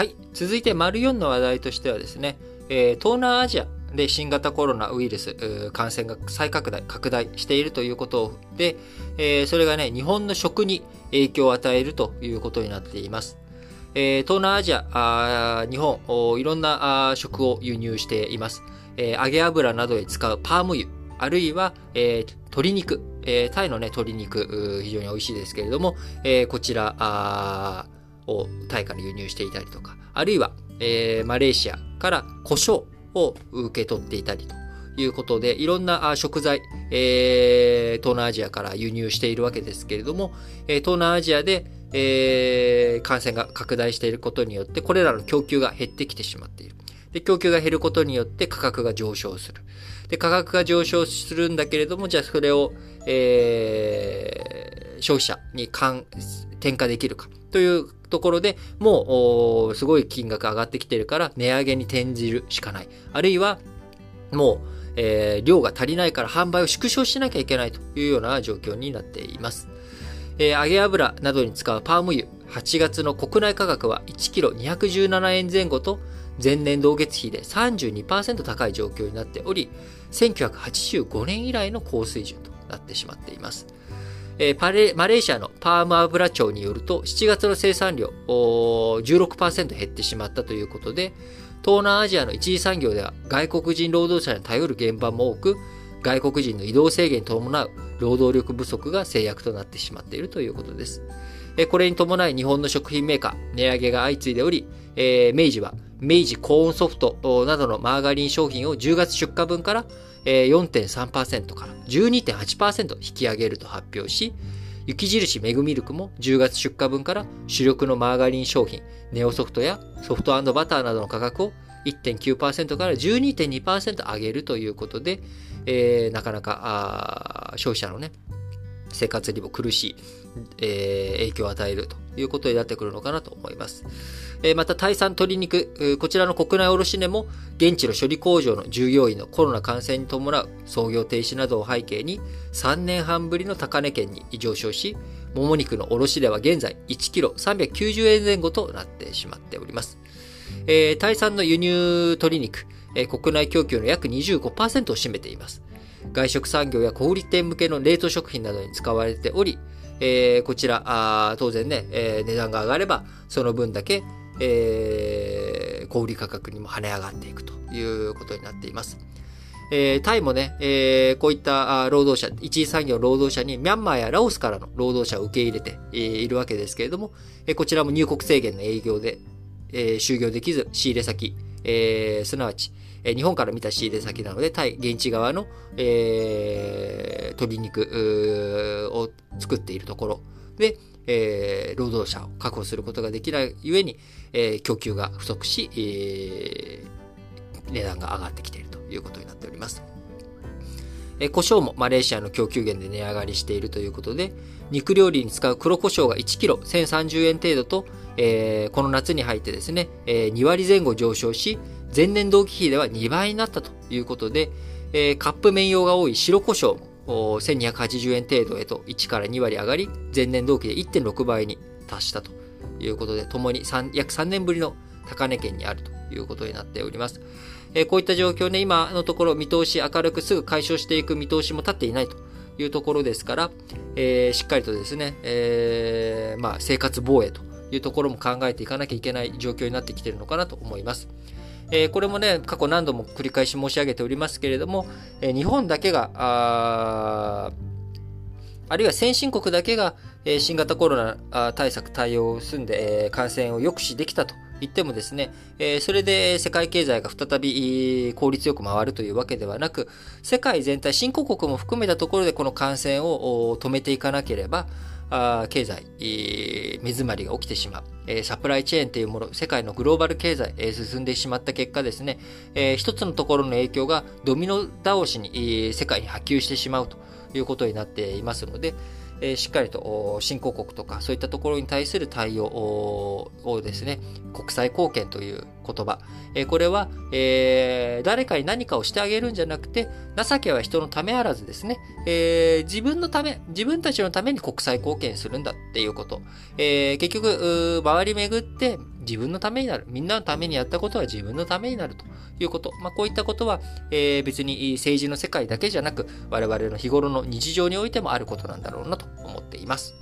はい。続いて、丸4の話題としてはですね、えー、東南アジアで新型コロナウイルス感染が再拡大、拡大しているということで、えー、それがね、日本の食に影響を与えるということになっています。えー、東南アジア、日本いろんな食を輸入しています。えー、揚げ油などで使うパーム油、あるいは、えー、鶏肉、えー、タイのね、鶏肉、非常に美味しいですけれども、えー、こちらをタイから輸入していたりとか、あるいは、えー、マレーシアから胡椒を受け取っていたりということで、いろんな食材、えー、東南アジアから輸入しているわけですけれども、えー、東南アジアで、えー、感染が拡大していることによって、これらの供給が減ってきてしまっている。で、供給が減ることによって価格が上昇する。で、価格が上昇するんだけれども、じゃあそれを、えー、消費者に転嫁できるかというところでもう、すごい金額上がってきてるから、値上げに転じるしかない。あるいは、もう、えー、量が足りないから販売を縮小しなきゃいけないというような状況になっています。えー、揚げ油などに使うパーム油、8月の国内価格は1キロ217円前後と、前年同月比で32%高い状況になっており、1985年以来の高水準となってしまっています。え、パレマレーシアのパーム油庁によると、7月の生産量16%減ってしまったということで、東南アジアの一次産業では外国人労働者に頼る現場も多く、外国人の移動制限に伴う労働力不足が制約となってしまっているということです。これに伴い日本の食品メーカー、値上げが相次いでおり、明治は明治コーンソフトなどのマーガリン商品を10月出荷分から4.3%から12.8%引き上げると発表し、雪印メグミルクも10月出荷分から主力のマーガリン商品、ネオソフトやソフトバターなどの価格を1.9%から12.2%上げるということで、えー、なかなか消費者のね、生活にも苦しい、えー、影響を与えるということになってくるのかなと思います。えー、また、タイ産鶏肉、こちらの国内卸値も、現地の処理工場の従業員のコロナ感染に伴う操業停止などを背景に、3年半ぶりの高値圏に上昇し、もも肉の卸値は現在1キロ390円前後となってしまっております。えー、タイ産の輸入鶏肉、えー、国内供給の約25%を占めています。外食産業や小売店向けの冷凍食品などに使われており、えー、こちら、あ当然ね、えー、値段が上がれば、その分だけ、えー、小売価格にも跳ね上がっていくということになっています。えー、タイもね、えー、こういった労働者、一次産業労働者にミャンマーやラオスからの労働者を受け入れているわけですけれども、えこちらも入国制限の営業で、えー、就業できず、仕入れ先、えー、すなわち、日本から見た仕入れ先なので、対現地側の、えー、鶏肉を作っているところで、えー、労働者を確保することができないゆえに、えー、供給が不足し、えー、値段が上がってきているということになっております。えー、胡椒もマレーシアの供給源で値上がりしているということで、肉料理に使う黒胡椒が1キロ1030円程度と、えー、この夏に入ってですね、えー、2割前後上昇し、前年同期比では2倍になったということで、えー、カップ麺用が多い白胡椒も1280円程度へと1から2割上がり、前年同期で1.6倍に達したということで、ともに約3年ぶりの高値圏にあるということになっております。えー、こういった状況ね、今のところ見通し明るくすぐ解消していく見通しも立っていないというところですから、えー、しっかりとですね、えー、まあ、生活防衛というところも考えていかなきゃいけない状況になってきているのかなと思います。えー、これもね、過去何度も繰り返し申し上げておりますけれども、えー、日本だけが、ああるいは先進国だけが、えー、新型コロナ対策対応を済んで、えー、感染を抑止できたと言ってもですね、えー、それで世界経済が再び効率よく回るというわけではなく、世界全体、新興国も含めたところでこの感染を止めていかなければ、あ経済、目詰まりが起きてしまう、えサプライチェーンというもの、世界のグローバル経済、え進んでしまった結果ですね、え一つのところの影響がドミノ倒しに、世界に波及してしまうということになっていますので、えしっかりと新興国とかそういったところに対する対応をですね、国際貢献という言葉。えー、これは、えー、誰かに何かをしてあげるんじゃなくて、情けは人のためあらずですね。えー、自分のため、自分たちのために国際貢献するんだっていうこと。えー、結局、周り巡って自分のためになる。みんなのためにやったことは自分のためになるということ。まあ、こういったことは、えー、別に政治の世界だけじゃなく、我々の日頃の日常においてもあることなんだろうなと思っています。